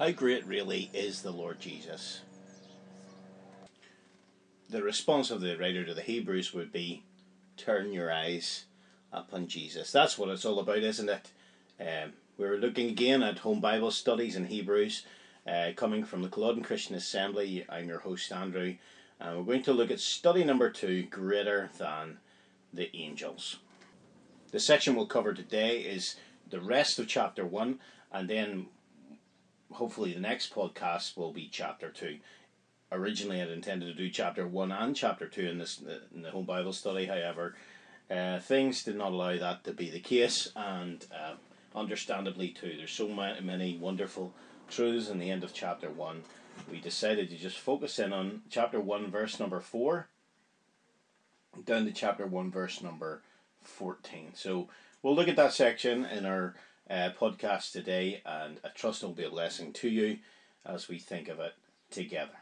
How great really is the Lord Jesus? The response of the writer to the Hebrews would be turn your eyes upon Jesus. That's what it's all about, isn't it? Um, we're looking again at home Bible studies in Hebrews, uh, coming from the Culloden Christian Assembly. I'm your host, Andrew, and we're going to look at study number two Greater Than the Angels. The section we'll cover today is the rest of chapter one, and then hopefully the next podcast will be chapter two. Originally, I'd intended to do chapter one and chapter two in this in the home Bible study. However, uh, things did not allow that to be the case, and uh, understandably too, there's so many, wonderful truths in the end of chapter one. We decided to just focus in on chapter one, verse number four, down to chapter one, verse number fourteen. So we'll look at that section in our uh, podcast today, and I trust it'll be a blessing to you as we think of it together.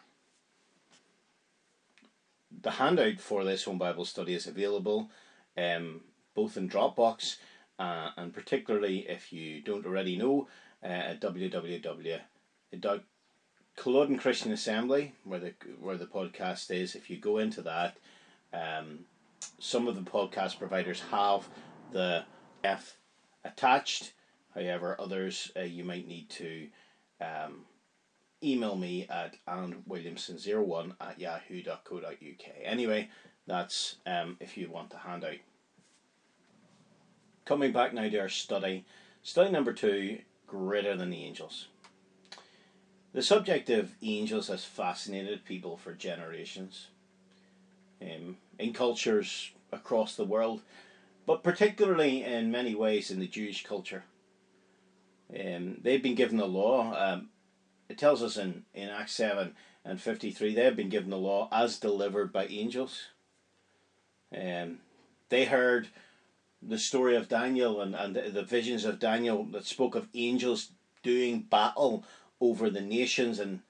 The handout for this home Bible study is available um, both in Dropbox uh, and particularly if you don't already know uh, at www.culloden Christian Assembly, where the where the podcast is. If you go into that, um, some of the podcast providers have the F attached However, others uh, you might need to um, email me at andwilliamson01 at yahoo.co.uk. Anyway, that's um, if you want a handout. Coming back now to our study, study number two Greater Than the Angels. The subject of angels has fascinated people for generations. Um, in cultures across the world, but particularly in many ways in the Jewish culture. Um, they've been given the law. Um, it tells us in, in Acts 7 and 53 they have been given the law as delivered by angels. Um, they heard the story of Daniel and, and the, visions of Daniel that spoke of angels doing battle over the nations and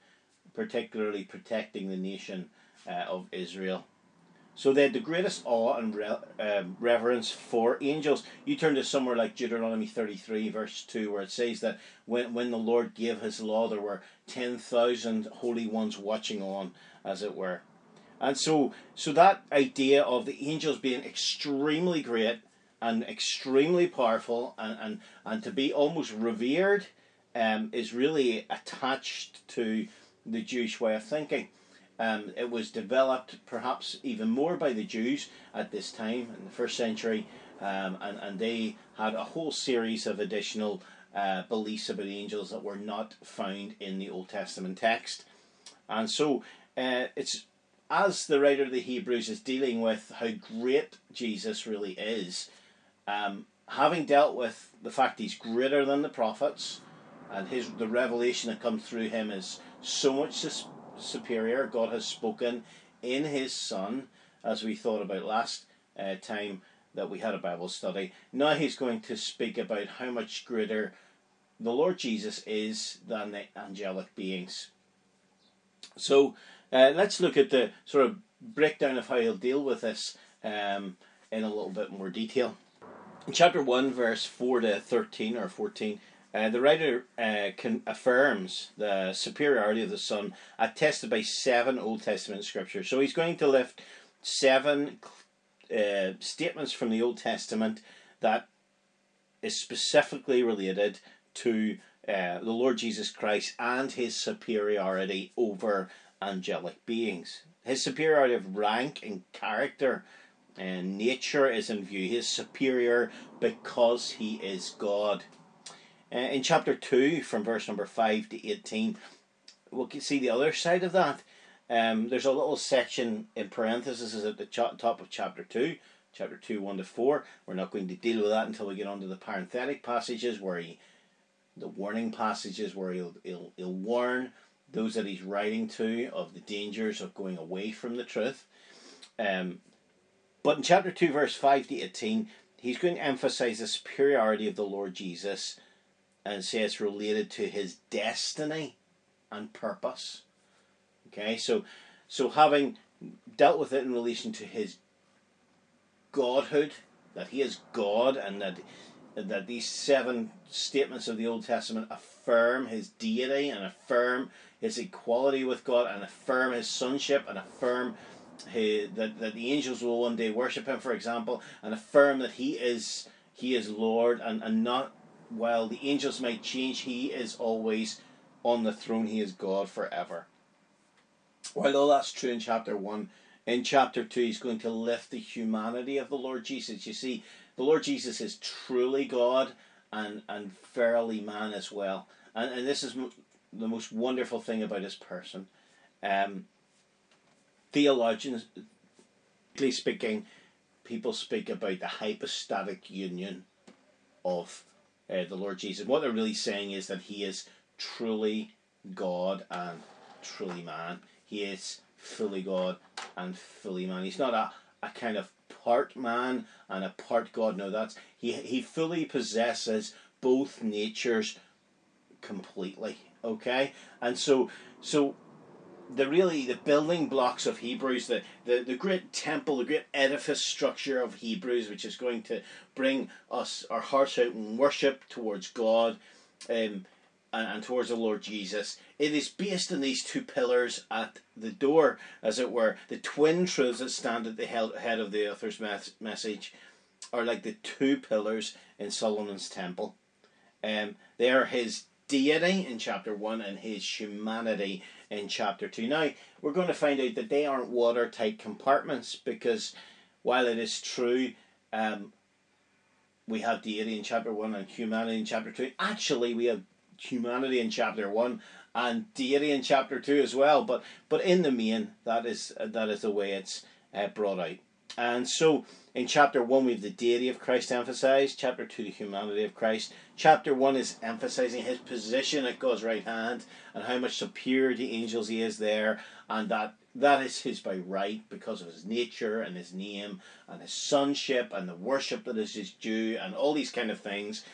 particularly protecting the nation uh, of Israel. So they had the greatest awe and re- um, reverence for angels. You turn to somewhere like Deuteronomy 33, verse 2, where it says that when, when the Lord gave his law, there were 10,000 holy ones watching on, as it were. And so, so that idea of the angels being extremely great and extremely powerful and, and, and to be almost revered um, is really attached to the Jewish way of thinking. Um, it was developed perhaps even more by the Jews at this time in the first century, um, and, and they had a whole series of additional uh, beliefs about angels that were not found in the Old Testament text. And so uh, it's as the writer of the Hebrews is dealing with how great Jesus really is, um, having dealt with the fact he's greater than the prophets, and his the revelation that comes through him is so much superior. God has spoken in His Son, as we thought about last uh, time that we had a Bible study. Now He's going to speak about how much greater the Lord Jesus is than the angelic beings. So uh, let's look at the sort of breakdown of how He'll deal with this um, in a little bit more detail. In chapter 1, verse 4 to 13 or 14, uh, the writer uh, can, affirms the superiority of the Son, attested by seven Old Testament scriptures. So he's going to lift seven uh, statements from the Old Testament that is specifically related to uh, the Lord Jesus Christ and his superiority over angelic beings. His superiority of rank and character and nature is in view. He is superior because he is God. Uh, in chapter 2, from verse number 5 to 18, we'll see the other side of that. Um, there's a little section in parentheses at the top of chapter 2, chapter 2, 1 to 4. We're not going to deal with that until we get onto the parenthetic passages where he, the warning passages where he'll, he'll, he'll warn those that he's writing to of the dangers of going away from the truth. Um, but in chapter 2, verse 5 to 18, he's going to emphasize the superiority of the Lord Jesus and say it's related to his destiny and purpose. Okay, so so having dealt with it in relation to his godhood, that he is God, and that that these seven statements of the Old Testament affirm his deity and affirm his equality with God and affirm his sonship and affirm his, that, that the angels will one day worship him, for example, and affirm that he is he is Lord and, and not while the angels might change, he is always on the throne, he is God forever. While all that's true in chapter one, in chapter 2, he's going to lift the humanity of the Lord Jesus. You see, the Lord Jesus is truly God and, and fairly man as well. And, and this is m- the most wonderful thing about his person. Um, theologians, speaking, people speak about the hypostatic union of uh, the Lord Jesus. What they're really saying is that he is truly God and truly man. He is fully God and fully man. He's not a, a kind of part man and a part God. No, that's he he fully possesses both natures completely. Okay? And so so the really the building blocks of Hebrews, the, the, the great temple, the great edifice structure of Hebrews, which is going to bring us our hearts out in worship towards God, um, and, and towards the Lord Jesus. It is based on these two pillars at the door, as it were. The twin truths that stand at the head of the author's message are like the two pillars in Solomon's temple. Um, they are his deity in chapter 1 and his humanity in chapter 2. Now, we're going to find out that they aren't watertight compartments because while it is true um, we have deity in chapter 1 and humanity in chapter 2, actually we have humanity in chapter one and deity in chapter two as well. But but in the main, that is that is the way it's uh, brought out. And so in chapter one we have the deity of Christ emphasized. Chapter two the humanity of Christ. Chapter one is emphasizing his position at God's right hand and how much superior to angels he is there, and that that is his by right because of his nature and his name and his sonship and the worship that is his due and all these kind of things.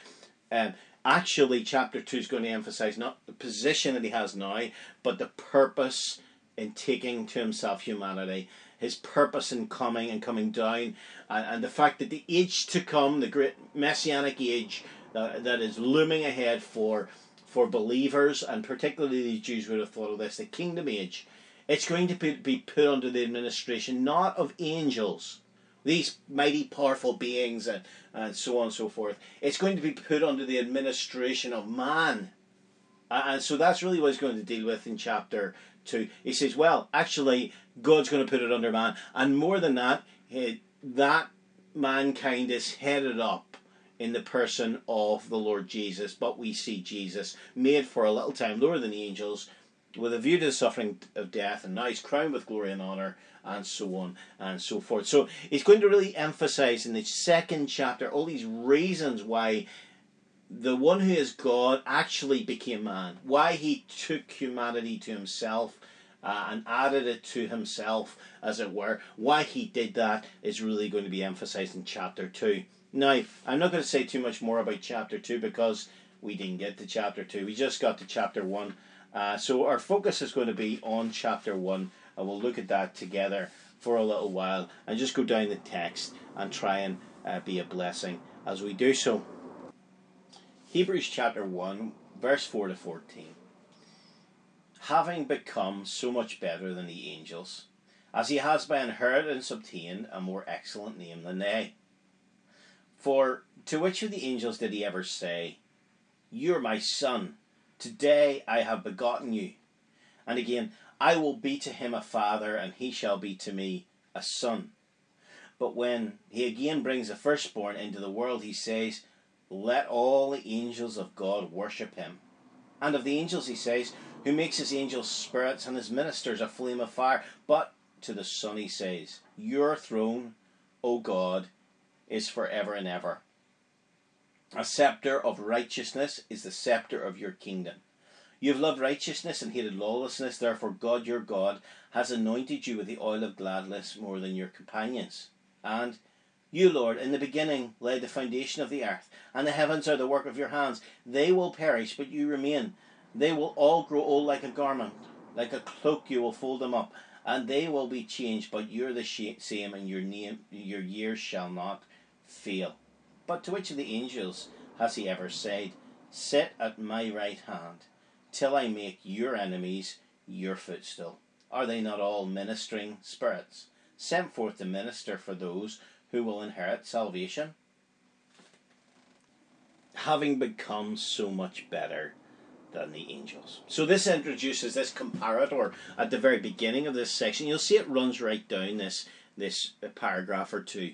Um, actually chapter 2 is going to emphasize not the position that he has now but the purpose in taking to himself humanity his purpose in coming and coming down and, and the fact that the age to come the great messianic age that, that is looming ahead for for believers and particularly the jews would have thought of this the kingdom age it's going to be put under the administration not of angels these mighty powerful beings and, and so on and so forth. It's going to be put under the administration of man. And so that's really what he's going to deal with in chapter 2. He says, well, actually, God's going to put it under man. And more than that, that mankind is headed up in the person of the Lord Jesus. But we see Jesus made for a little time lower than the angels with a view to the suffering of death, and now he's crowned with glory and honour, and so on and so forth. So he's going to really emphasize in the second chapter all these reasons why the one who is God actually became man, why he took humanity to himself. Uh, and added it to himself, as it were. Why he did that is really going to be emphasized in chapter 2. Now, I'm not going to say too much more about chapter 2 because we didn't get to chapter 2. We just got to chapter 1 uh, so our focus is going to be on chapter 1 and we'll look at that together for a little while and just go down the text and try and uh, be a blessing as we do so. Hebrews chapter 1, verse 4 to 14. Having become so much better than the angels, as he has by inheritance obtained a more excellent name than they. For to which of the angels did he ever say, You're my son? Today I have begotten you. And again, I will be to him a father, and he shall be to me a son. But when he again brings the firstborn into the world, he says, Let all the angels of God worship him. And of the angels, he says, Who makes his angels spirits and his ministers a flame of fire. But to the Son, he says, Your throne, O God, is forever and ever. A scepter of righteousness is the scepter of your kingdom. You have loved righteousness and hated lawlessness, therefore God your God has anointed you with the oil of gladness more than your companions. And you, Lord, in the beginning laid the foundation of the earth, and the heavens are the work of your hands. They will perish, but you remain. They will all grow old like a garment, like a cloak you will fold them up, and they will be changed, but you're the same, and your name, your years shall not fail. But to which of the angels has he ever said, Sit at my right hand, till I make your enemies your footstool. Are they not all ministering spirits, sent forth to minister for those who will inherit salvation? Having become so much better than the angels. So this introduces this comparator at the very beginning of this section. You'll see it runs right down this this paragraph or two.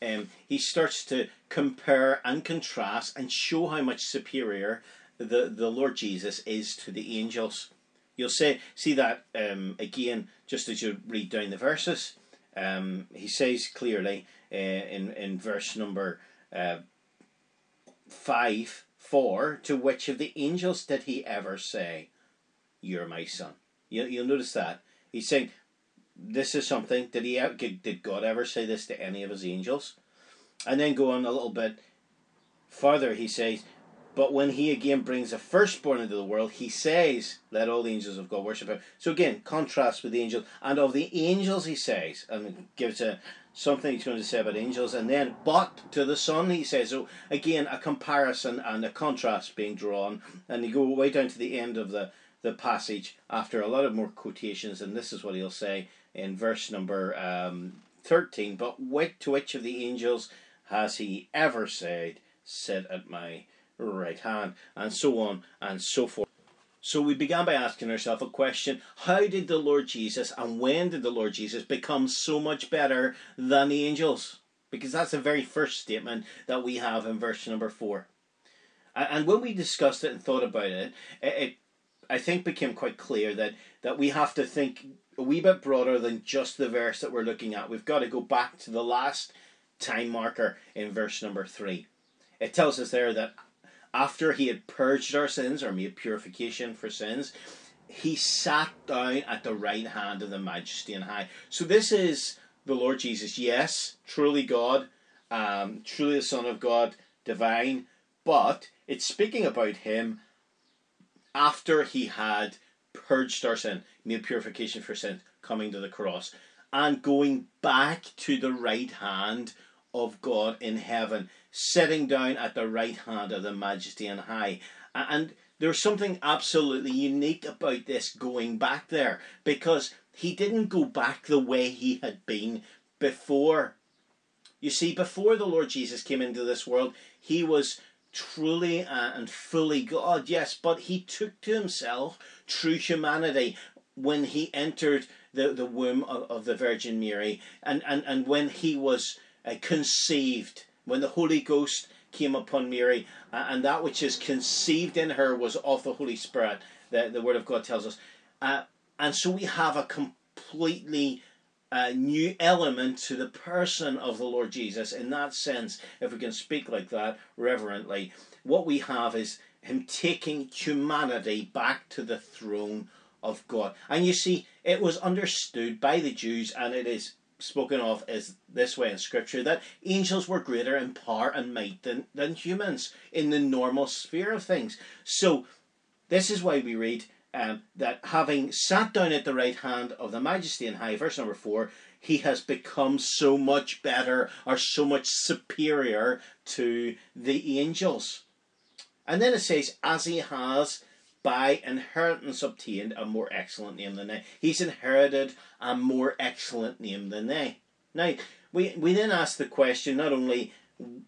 Um, he starts to compare and contrast and show how much superior the, the Lord Jesus is to the angels. You'll say see that um, again just as you read down the verses. Um, he says clearly uh, in in verse number uh, five for to which of the angels did he ever say, You're my son? You, you'll notice that. He's saying, This is something. Did he did God ever say this to any of his angels? And then go on a little bit further, he says, But when he again brings a firstborn into the world, he says, Let all the angels of God worship him. So again, contrast with the angels. And of the angels, he says, and gives a, something he's going to say about angels, and then but to the Son, he says. So again, a comparison and a contrast being drawn, and you go way down to the end of the the passage after a lot of more quotations, and this is what he'll say in verse number um, thirteen. But to which of the angels has he ever said, "Sit at my right hand," and so on and so forth. So we began by asking ourselves a question How did the Lord Jesus and when did the Lord Jesus become so much better than the angels? Because that's the very first statement that we have in verse number four. And when we discussed it and thought about it, it I think became quite clear that, that we have to think a wee bit broader than just the verse that we're looking at. We've got to go back to the last time marker in verse number three. It tells us there that after he had purged our sins or made purification for sins, he sat down at the right hand of the majesty and high. So this is the Lord Jesus, yes, truly God, um, truly the Son of God, divine, but it's speaking about him after he had purged our sin, made purification for sin, coming to the cross, and going back to the right hand of God in heaven sitting down at the right hand of the Majesty and High. And there's something absolutely unique about this going back there because he didn't go back the way he had been before. You see, before the Lord Jesus came into this world, he was truly and fully God, yes, but he took to himself true humanity when he entered the, the womb of, of the Virgin Mary and, and, and when he was uh, conceived when the Holy Ghost came upon Mary, and that which is conceived in her was of the Holy Spirit. The, the Word of God tells us. Uh, and so we have a completely uh, new element to the person of the Lord Jesus. In that sense, if we can speak like that reverently, what we have is Him taking humanity back to the throne of God. And you see, it was understood by the Jews, and it is spoken of as this way in scripture that angels were greater in power and might than, than humans in the normal sphere of things. So, this is why we read um, that having sat down at the right hand of the majesty in high, verse number four, he has become so much better or so much superior to the angels. And then it says, as he has by inheritance obtained a more excellent name than they. He's inherited a more excellent name than they. Now, we, we then ask the question not only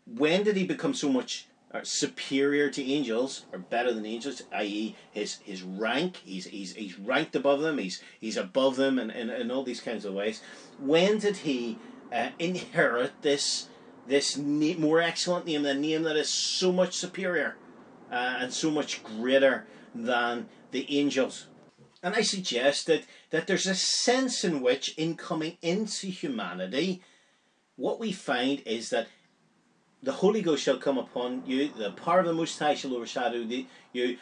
when did he become so much uh, superior to angels or better than angels, i.e., his his rank, he's, he's, he's ranked above them, he's, he's above them, and in, in, all these kinds of ways. When did he uh, inherit this, this more excellent name, the name that is so much superior uh, and so much greater than the angels. And I suggest that, there's a sense in which, in coming into humanity, what we find is that the Holy Ghost shall come upon you, the power of the Most High shall overshadow you.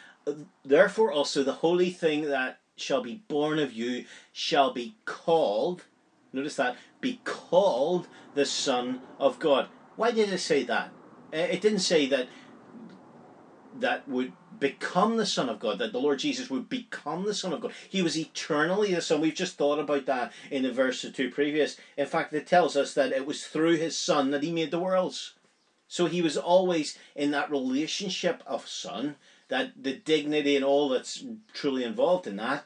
Therefore, also the holy thing that shall be born of you shall be called, notice that, be called the Son of God. Why did it say that? Eh, it didn't say that that would become the Son of God, that the Lord Jesus would become the Son of God. He was eternally the Son. We've just thought about that in the verse or two previous. In fact, it tells us that it was through his Son that he made the worlds. So he was always in that relationship of Son that the dignity and all that's truly involved in that.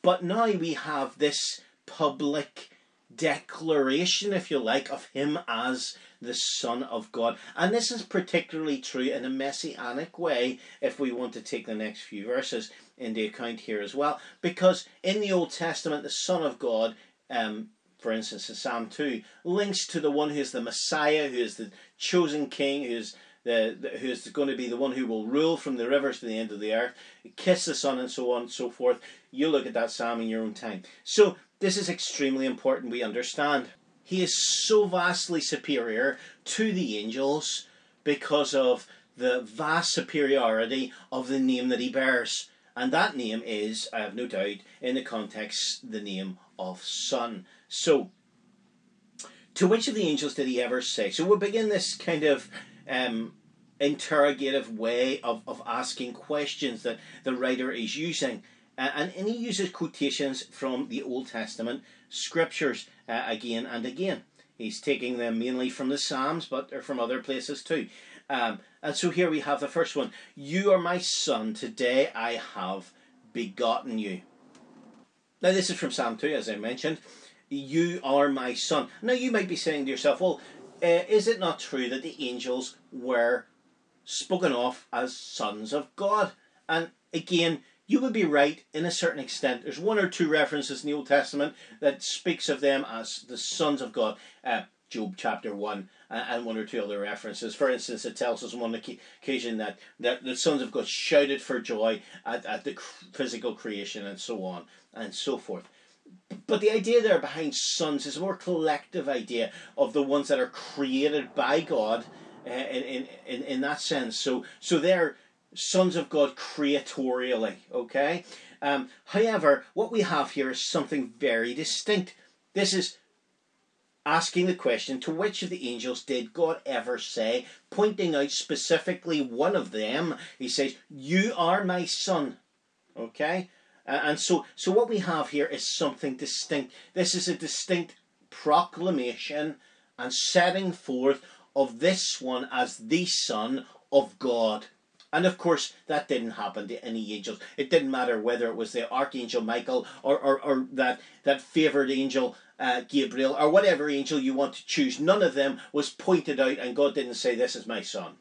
But now we have this public declaration, if you like, of him as the Son of God. And this is particularly true in a messianic way if we want to take the next few verses into account here as well. Because in the Old Testament, the Son of God, um, for instance, in Psalm 2, links to the one who is the Messiah, who is the chosen king, who is the, the, who's going to be the one who will rule from the rivers to the end of the earth, kiss the son, and so on and so forth. You look at that psalm in your own time. So this is extremely important. We understand he is so vastly superior to the angels because of the vast superiority of the name that he bears. And that name is, I have no doubt, in the context, the name of Son. So, to which of the angels did he ever say? So we'll begin this kind of um, interrogative way of, of asking questions that the writer is using. Uh, and, and he uses quotations from the Old Testament scriptures uh, again and again. He's taking them mainly from the Psalms, but from other places too. Um, and so here we have the first one You are my son, today I have begotten you. Now, this is from Psalm 2, as I mentioned. You are my son. Now, you might be saying to yourself, well, uh, is it not true that the angels were spoken of as sons of God? And again, you would be right in a certain extent. There's one or two references in the Old Testament that speaks of them as the sons of God. Uh, Job chapter 1 uh, and one or two other references. For instance, it tells us on one occasion that, that the sons of God shouted for joy at, at the physical creation and so on and so forth. But the idea there behind sons is a more collective idea of the ones that are created by God uh, in, in, in that sense. So, so they're sons of God creatorially, okay? Um, however, what we have here is something very distinct. This is asking the question to which of the angels did God ever say, pointing out specifically one of them. He says, You are my son. Okay? Uh, and so, so what we have here is something distinct. This is a distinct proclamation and setting forth of this one as the Son of God. And of course, that didn't happen to any angels. It didn't matter whether it was the archangel Michael or, or, or that, that favored angel uh, Gabriel or whatever angel you want to choose. None of them was pointed out, and God didn't say, This is my son.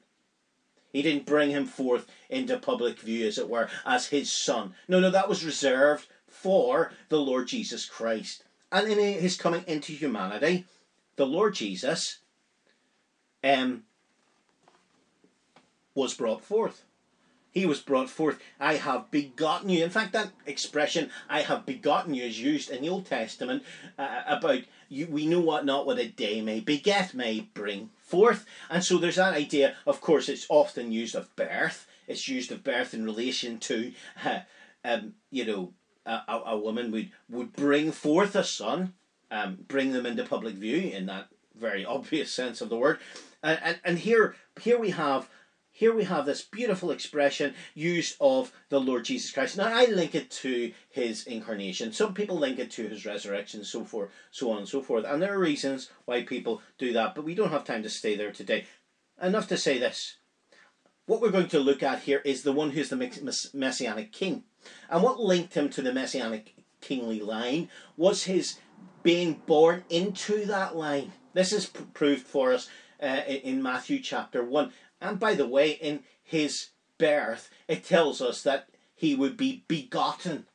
He didn't bring him forth into public view, as it were, as his son. No, no, that was reserved for the Lord Jesus Christ. And in his coming into humanity, the Lord Jesus um, was brought forth. He was brought forth. I have begotten you. In fact, that expression, I have begotten you, is used in the Old Testament uh, about you. We know what not what a day may beget, may bring forth. And so there's that idea. Of course, it's often used of birth. It's used of birth in relation to, uh, um, you know, a, a, woman would, would bring forth a son, um, bring them into public view in that very obvious sense of the word. And, and, and here, here we have here we have this beautiful expression used of the Lord Jesus Christ. Now I link it to his incarnation. Some people link it to his resurrection, so forth, so on and so forth. And there are reasons why people do that, but we don't have time to stay there today. Enough to say this. What we're going to look at here is the one who's the messianic king. And what linked him to the messianic kingly line was his being born into that line. This is proved for us uh, in Matthew chapter 1. And by the way, in his birth, it tells us that he would be begotten.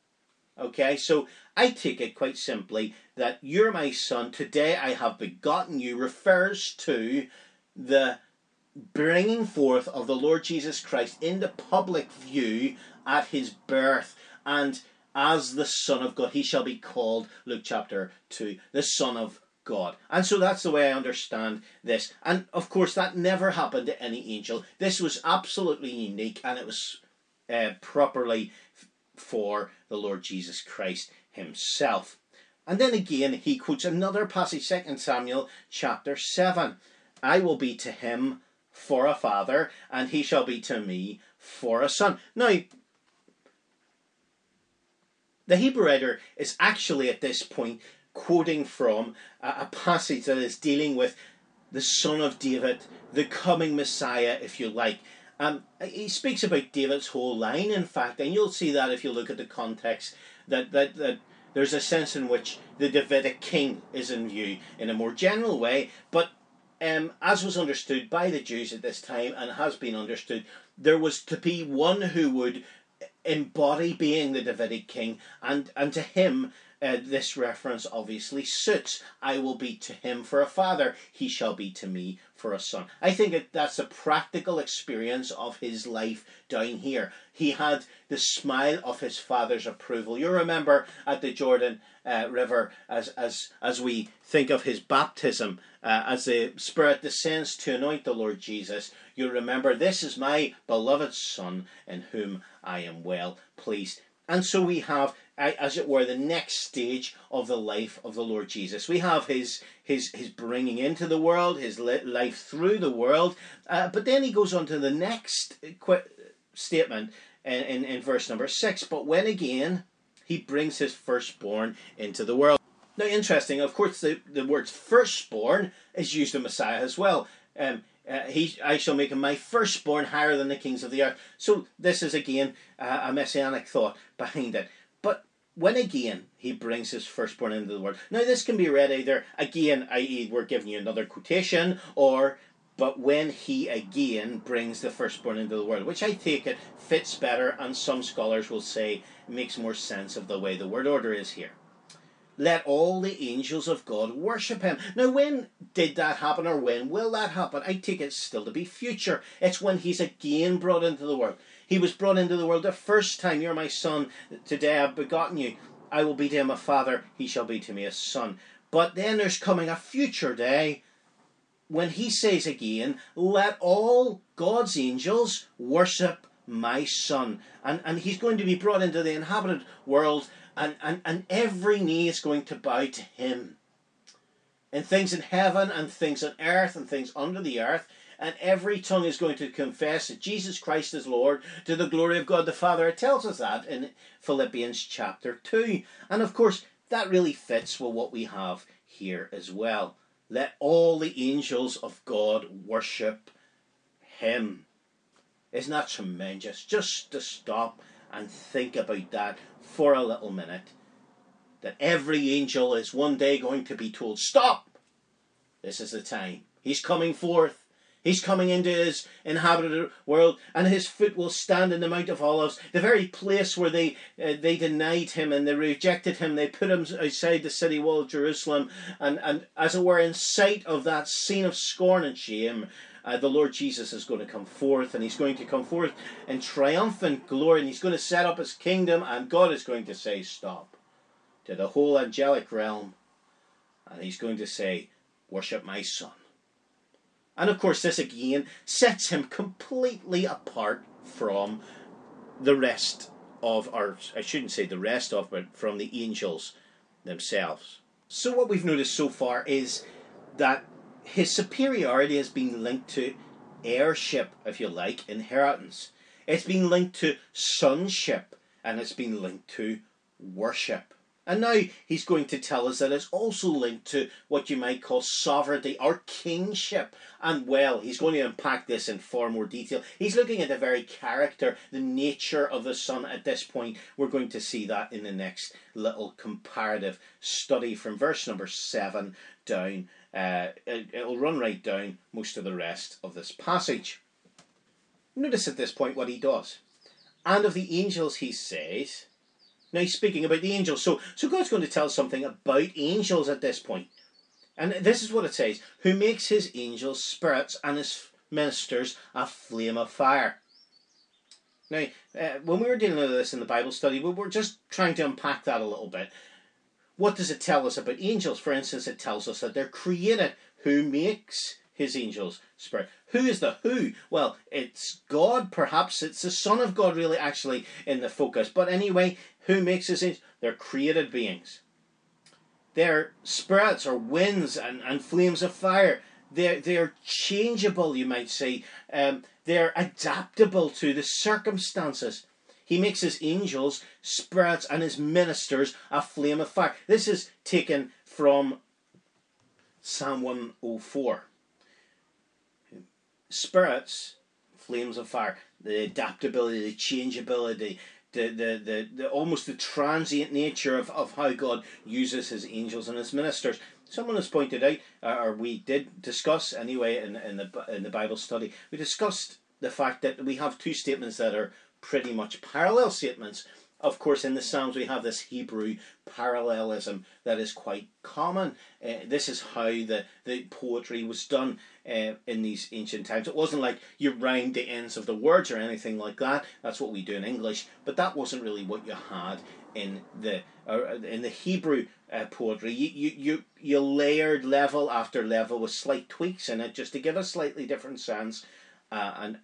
Okay, so I take it quite simply that you're my son, today I have begotten you refers to the bringing forth of the Lord Jesus Christ in the public view at his birth. And as the Son of God, he shall be called, Luke chapter 2, the Son of God. And so that's the way I understand this. And of course, that never happened to any angel. This was absolutely unique and it was uh, properly f- for the Lord Jesus Christ himself. And then again, he quotes another passage, 2 Samuel chapter 7. I will be to him for a father, and he shall be to me for a son. Now, the Hebrew writer is actually at this point quoting from a, a passage that is dealing with the son of David, the coming Messiah, if you like. Um, he speaks about David's whole line, in fact, and you'll see that if you look at the context that, that, that there's a sense in which the Davidic king is in view in a more general way, but um, as was understood by the Jews at this time and has been understood, there was to be one who would embody being the Davidic king, and, and to him uh, this reference obviously suits. I will be to him for a father, he shall be to me for a son. I think that that's a practical experience of his life down here. He had the smile of his father's approval. You remember at the Jordan uh, River as, as, as we think of his baptism, uh, as the Spirit descends to anoint the Lord Jesus, you remember, This is my beloved Son in whom I am well pleased. And so we have as it were, the next stage of the life of the Lord Jesus. We have his his his bringing into the world, his life through the world, uh, but then he goes on to the next statement in, in, in verse number six. But when again he brings his firstborn into the world. Now, interesting. Of course, the the word firstborn is used in Messiah as well. Um, uh, he, I shall make him my firstborn higher than the kings of the earth. So this is again uh, a messianic thought behind it. When again he brings his firstborn into the world. Now this can be read either again, i.e., we're giving you another quotation, or but when he again brings the firstborn into the world, which I take it fits better, and some scholars will say makes more sense of the way the word order is here let all the angels of God worship him. Now, when did that happen, or when will that happen? I take it still to be future. It's when he's again brought into the world. He was brought into the world the first time. You're my son. Today I've begotten you. I will be to him a father. He shall be to me a son. But then there's coming a future day when he says again, Let all God's angels worship my son. And, and he's going to be brought into the inhabited world and, and, and every knee is going to bow to him. And things in heaven and things on earth and things under the earth, and every tongue is going to confess that Jesus Christ is Lord to the glory of God the Father. It tells us that in Philippians chapter 2. And of course, that really fits with what we have here as well. Let all the angels of God worship Him. Isn't that tremendous? Just to stop and think about that for a little minute. That every angel is one day going to be told, Stop! This is the time. He's coming forth. He's coming into his inhabited world, and his foot will stand in the Mount of Olives, the very place where they uh, they denied him and they rejected him. They put him outside the city wall of Jerusalem, and, and as it were, in sight of that scene of scorn and shame, uh, the Lord Jesus is going to come forth, and he's going to come forth in triumphant glory, and he's going to set up his kingdom, and God is going to say, Stop, to the whole angelic realm, and he's going to say, Worship my Son. And of course, this again sets him completely apart from the rest of, or I shouldn't say the rest of, but from the angels themselves. So, what we've noticed so far is that his superiority has been linked to heirship, if you like, inheritance. It's been linked to sonship, and it's been linked to worship. And now he's going to tell us that it's also linked to what you might call sovereignty or kingship. And well, he's going to unpack this in far more detail. He's looking at the very character, the nature of the Son at this point. We're going to see that in the next little comparative study from verse number 7 down uh, it, it'll run right down most of the rest of this passage. Notice at this point what he does. And of the angels, he says. Now he's speaking about the angels. So, so God's going to tell something about angels at this point. And this is what it says Who makes his angels spirits and his ministers a flame of fire. Now, uh, when we were dealing with this in the Bible study, we were just trying to unpack that a little bit. What does it tell us about angels? For instance, it tells us that they're created. Who makes his angels spirit? Who is the who? Well, it's God, perhaps. It's the Son of God, really, actually, in the focus. But anyway, who makes his angels? They're created beings. They're spirits or winds and, and flames of fire. They're, they're changeable, you might say. Um, they're adaptable to the circumstances. He makes his angels spirits and his ministers a flame of fire. This is taken from Psalm 104. Spirits, flames of fire, the adaptability, the changeability, the, the, the, the almost the transient nature of, of how God uses his angels and his ministers. Someone has pointed out, uh, or we did discuss anyway in, in the in the Bible study, we discussed the fact that we have two statements that are pretty much parallel statements. Of course, in the Psalms, we have this Hebrew parallelism that is quite common. Uh, this is how the, the poetry was done uh, in these ancient times. It wasn't like you rhymed the ends of the words or anything like that. That's what we do in English, but that wasn't really what you had in the uh, in the Hebrew uh, poetry. You, you you you layered level after level with slight tweaks in it just to give a slightly different sense. Uh, and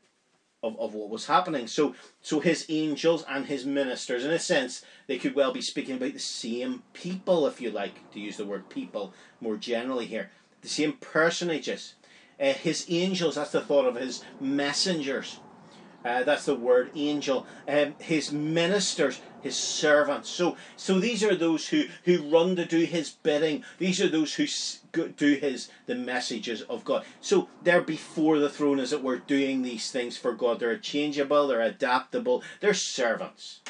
of, of what was happening. So so his angels and his ministers, in a sense, they could well be speaking about the same people, if you like to use the word people more generally here. The same personages. Uh, his angels, that's the thought of his messengers. Uh, that's the word angel. Um, his ministers, his servants. So, so these are those who, who run to do his bidding. These are those who do his the messages of God. So they're before the throne, as it were, doing these things for God. They're changeable. They're adaptable. They're servants.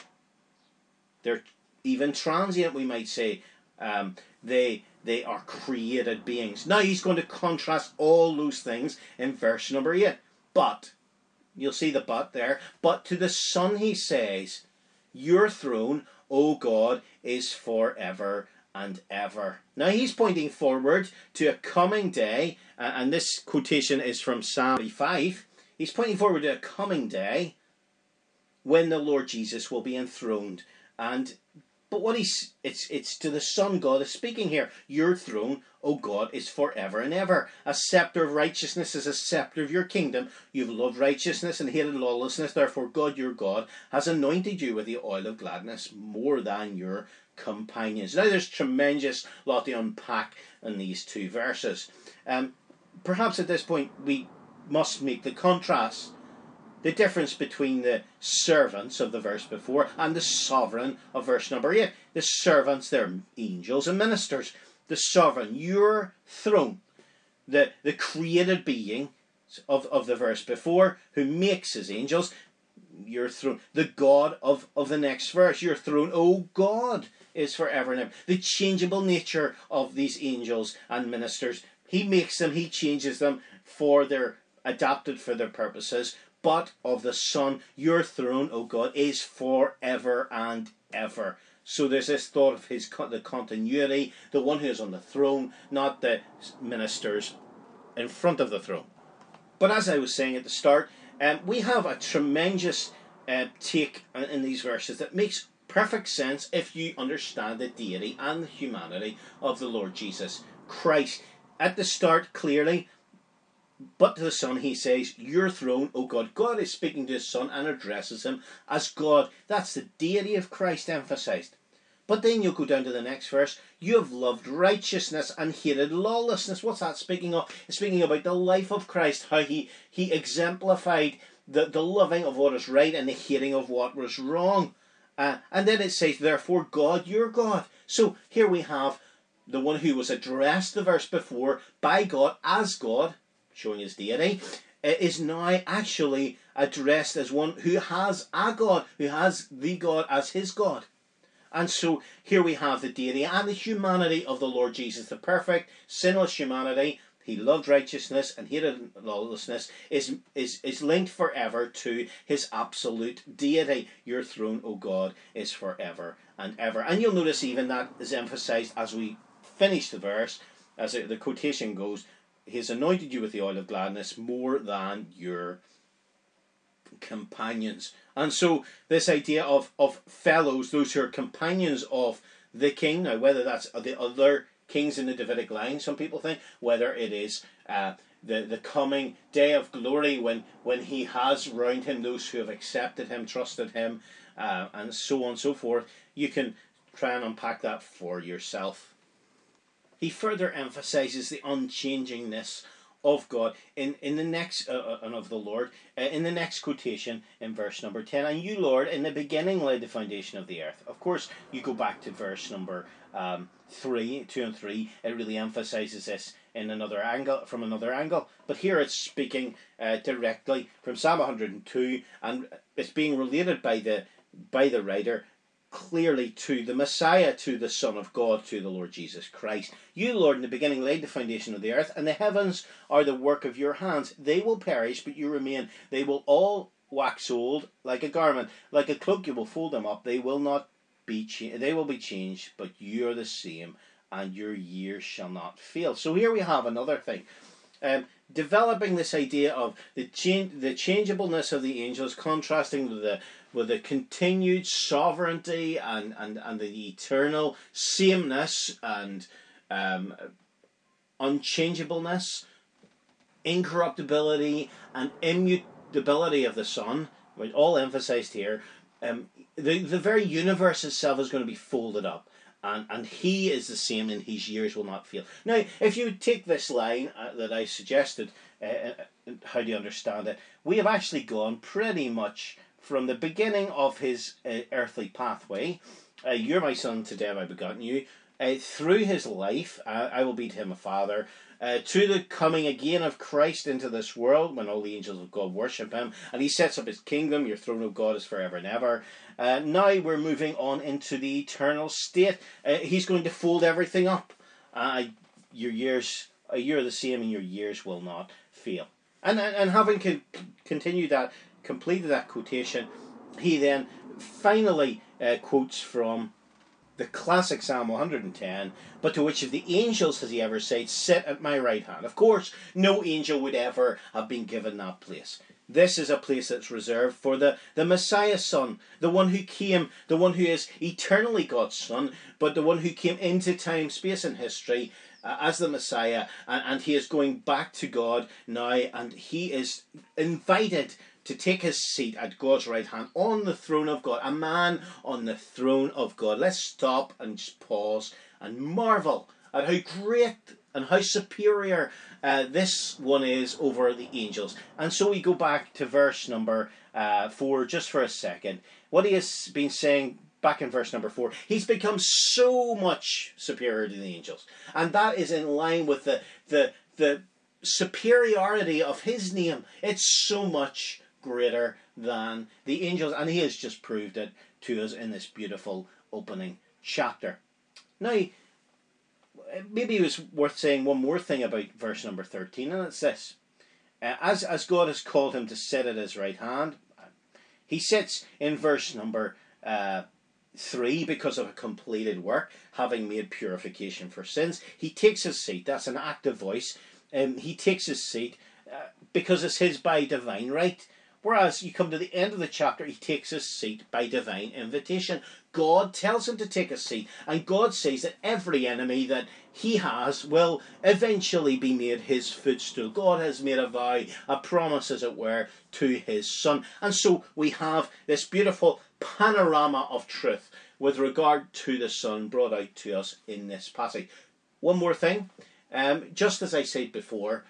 They're even transient, we might say. Um, they they are created beings. Now he's going to contrast all those things in verse number eight. But You'll see the but there. But to the Son he says, Your throne, O God, is forever and ever. Now he's pointing forward to a coming day, and this quotation is from Psalm 5. He's pointing forward to a coming day when the Lord Jesus will be enthroned. And but what he's it's it's to the Son God is speaking here. Your throne, O God, is forever and ever. A scepter of righteousness is a scepter of your kingdom. You've loved righteousness and hated lawlessness. Therefore, God your God has anointed you with the oil of gladness more than your companions. Now, there's tremendous lot to unpack in these two verses. Um, perhaps at this point we must make the contrast the difference between the servants of the verse before and the sovereign of verse number 8. The servants, they're angels and ministers. The sovereign, your throne, the, the created being of, of the verse before, who makes his angels, your throne, the God of, of the next verse, your throne, oh God, is forever and ever. The changeable nature of these angels and ministers, he makes them, he changes them for their adapted for their purposes, but of the Son. Your throne, O God, is forever and ever. So there's this thought of his the continuity, the one who is on the throne, not the ministers in front of the throne. But as I was saying at the start, um, we have a tremendous uh, take in these verses that makes perfect sense if you understand the deity and the humanity of the Lord Jesus Christ. At the start, clearly, but to the Son, he says, Your throne, O God. God is speaking to his Son and addresses him as God. That's the deity of Christ emphasized. But then you go down to the next verse. You have loved righteousness and hated lawlessness. What's that speaking of? It's speaking about the life of Christ, how he, he exemplified the, the loving of what is right and the hating of what was wrong. Uh, and then it says, Therefore, God, your God. So here we have the one who was addressed the verse before by God as God showing his deity, is now actually addressed as one who has a God, who has the God as his God. And so here we have the deity and the humanity of the Lord Jesus, the perfect, sinless humanity. He loved righteousness and hated lawlessness, is, is, is linked forever to his absolute deity. Your throne, O God, is forever and ever. And you'll notice even that is emphasized as we finish the verse, as the quotation goes, he has anointed you with the oil of gladness more than your companions. And so this idea of, of fellows, those who are companions of the king, now whether that's the other kings in the Davidic line, some people think, whether it is uh, the, the coming day of glory when, when he has round him those who have accepted him, trusted him, uh, and so on and so forth, you can try and unpack that for yourself he further emphasizes the unchangingness of God in, in the next uh, uh, and of the Lord uh, in the next quotation in verse number 10 and you Lord in the beginning laid the foundation of the earth. Of course you go back to verse number um, 3 2 and 3 it really emphasizes this in another angle from another angle. But here it's speaking uh, directly from Psalm 102, and it's being related by the by the writer clearly to the Messiah, to the Son of God, to the Lord Jesus Christ. You, Lord, in the beginning laid the foundation of the earth, and the heavens are the work of your hands. They will perish, but you remain. They will all wax old like a garment, like a cloak. You will fold them up. They will not be cha- they will be changed, but you are the same, and your years shall not fail. So here we have another thing. Um, developing this idea of the change, the changeableness of the angels, contrasting with the with the continued sovereignty and, and, and the eternal sameness and um, unchangeableness, incorruptibility, and immutability of the Son, which all emphasized here. Um, the, the very universe itself is going to be folded up. And, and he is the same and his years will not fail. Now, if you take this line uh, that I suggested, uh, uh, how do you understand it? We have actually gone pretty much from the beginning of his uh, earthly pathway, uh, you're my son, today have I begotten you, uh, through his life, uh, I will be to him a father, uh, to the coming again of Christ into this world, when all the angels of God worship him, and he sets up his kingdom, your throne of God is forever and ever. Uh, now we're moving on into the eternal state. he's going to fold everything up. your years, you're the same, and your years will not fail. And, and, and having con- continued that, completed that quotation, he then finally uh, quotes from the classic Psalm 110, but to which of the angels has he ever said, Sit at my right hand? Of course, no angel would ever have been given that place. This is a place that's reserved for the, the Messiah Son, the one who came, the one who is eternally God's Son, but the one who came into time, space, and history uh, as the Messiah, and, and he is going back to God now, and he is invited to take his seat at God's right hand on the throne of God, a man on the throne of God. Let's stop and pause and marvel at how great and how superior uh, this one is over the angels. And so we go back to verse number uh, 4 just for a second. What he has been saying back in verse number 4, he's become so much superior to the angels. And that is in line with the, the, the superiority of his name. It's so much greater than the angels, and he has just proved it to us in this beautiful opening chapter. Now, maybe it was worth saying one more thing about verse number 13, and it's this. Uh, as, as God has called him to sit at his right hand, he sits in verse number uh, 3 because of a completed work, having made purification for sins. He takes his seat, that's an active voice. Um, he takes his seat uh, because it's his by divine right. Whereas you come to the end of the chapter, he takes his seat by divine invitation. God tells him to take a seat, and God says that every enemy that he has will eventually be made his footstool. God has made a vow, a promise, as it were, to his son. And so we have this beautiful panorama of truth with regard to the son brought out to us in this passage. One more thing, um, just as I said before,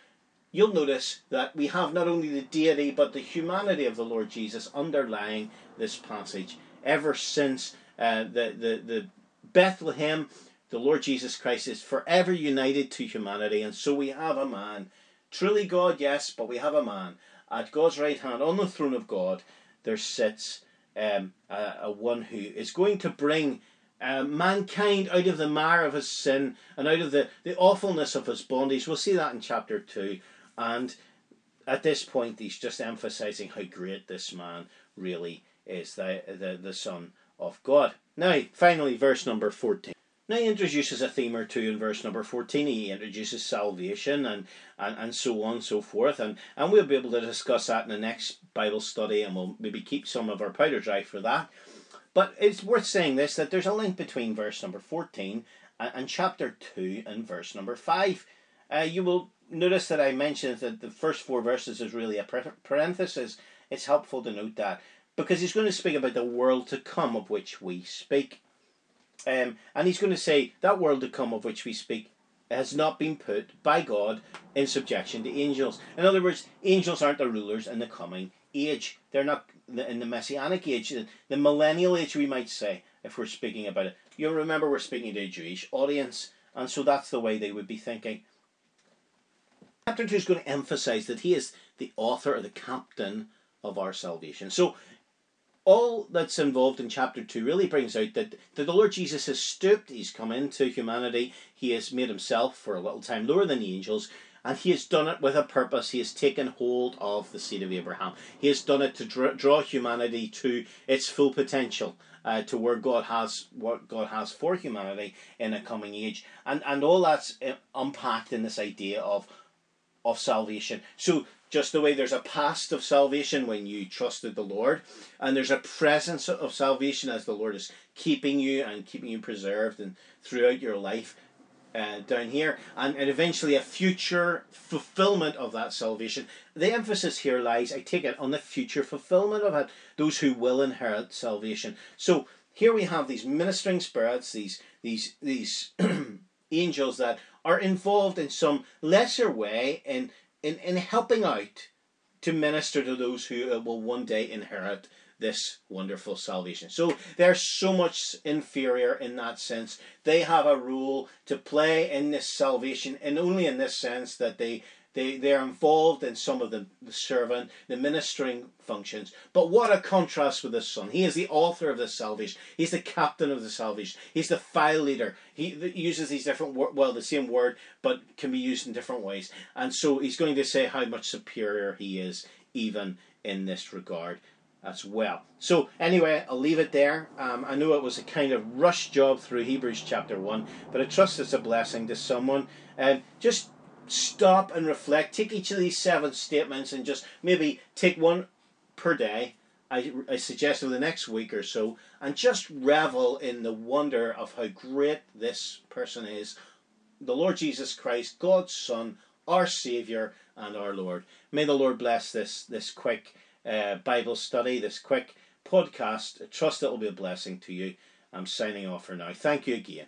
you'll notice that we have not only the deity but the humanity of the Lord Jesus underlying this passage. Ever since uh, the, the, the Bethlehem, the Lord Jesus Christ is forever united to humanity, and so we have a man, truly God, yes, but we have a man at God's right hand on the throne of God. There sits um, a, a one who is going to bring uh, mankind out of the mire of his sin and out of the, the awfulness of his bondage. We'll see that in chapter 2. And at this point, he's just emphasizing how great this man really is, the, the, the Son of God. Now, finally, verse number 14. Now he introduces a theme or two in verse number 14. He introduces salvation and, and, and so on and so forth. And, and we'll be able to discuss that in the next Bible study and we'll maybe keep some of our powder dry for that. But it's worth saying this that there's a link between verse number 14 and, and chapter 2 and verse number 5. Uh, you will notice that I mentioned that the first four verses is really a parenthesis. It's helpful to note that because he's going to speak about the world to come of which we speak. Um, and he's going to say that world to come of which we speak has not been put by God in subjection to angels. In other words, angels aren't the rulers in the coming age. They're not in the messianic age, the millennial age, we might say, if we're speaking about it. You'll remember we're speaking to a Jewish audience, and so that's the way they would be thinking. Chapter 2 is going to emphasize that he is the author or the captain of our salvation. So, all that's involved in chapter 2 really brings out that, that the Lord Jesus has stooped, he's come into humanity, he has made himself for a little time lower than the angels, and he has done it with a purpose. He has taken hold of the seed of Abraham. He has done it to draw, draw humanity to its full potential. Uh, to where God has what God has for humanity in a coming age, and and all that's uh, unpacked in this idea of of salvation. So just the way there's a past of salvation when you trusted the Lord, and there's a presence of salvation as the Lord is keeping you and keeping you preserved and throughout your life. Uh, down here, and, and eventually a future fulfillment of that salvation. The emphasis here lies, I take it, on the future fulfillment of it, those who will inherit salvation. So here we have these ministering spirits, these these these angels that are involved in some lesser way in in, in helping out to minister to those who uh, will one day inherit this wonderful salvation. So they're so much inferior in that sense. They have a role to play in this salvation, and only in this sense that they they, they are involved in some of the, the servant, the ministering functions. But what a contrast with the Son. He is the author of the salvation. He's the captain of the salvation. He's the file leader. He uses these different, well, the same word, but can be used in different ways. And so he's going to say how much superior he is, even in this regard as well. So anyway, I'll leave it there. Um, I know it was a kind of rush job through Hebrews chapter one, but I trust it's a blessing to someone. And just stop and reflect. Take each of these seven statements and just maybe take one per day. I, I suggest for the next week or so, and just revel in the wonder of how great this person is the Lord Jesus Christ, God's Son, our Saviour, and our Lord. May the Lord bless this, this quick uh, Bible study, this quick podcast. I trust it will be a blessing to you. I'm signing off for now. Thank you again.